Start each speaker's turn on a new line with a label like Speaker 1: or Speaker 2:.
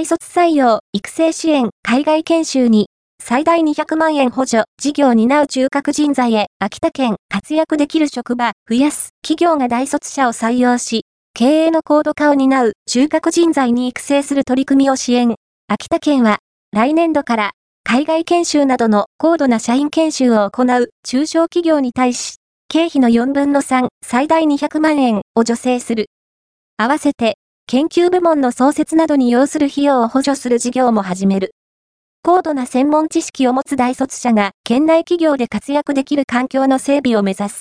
Speaker 1: 大卒採用、育成支援、海外研修に、最大200万円補助、事業を担う中核人材へ、秋田県、活躍できる職場、増やす、企業が大卒者を採用し、経営の高度化を担う中核人材に育成する取り組みを支援。秋田県は、来年度から、海外研修などの高度な社員研修を行う中小企業に対し、経費の4分の3、最大200万円を助成する。合わせて、研究部門の創設などに要する費用を補助する事業も始める。高度な専門知識を持つ大卒者が県内企業で活躍できる環境の整備を目指す。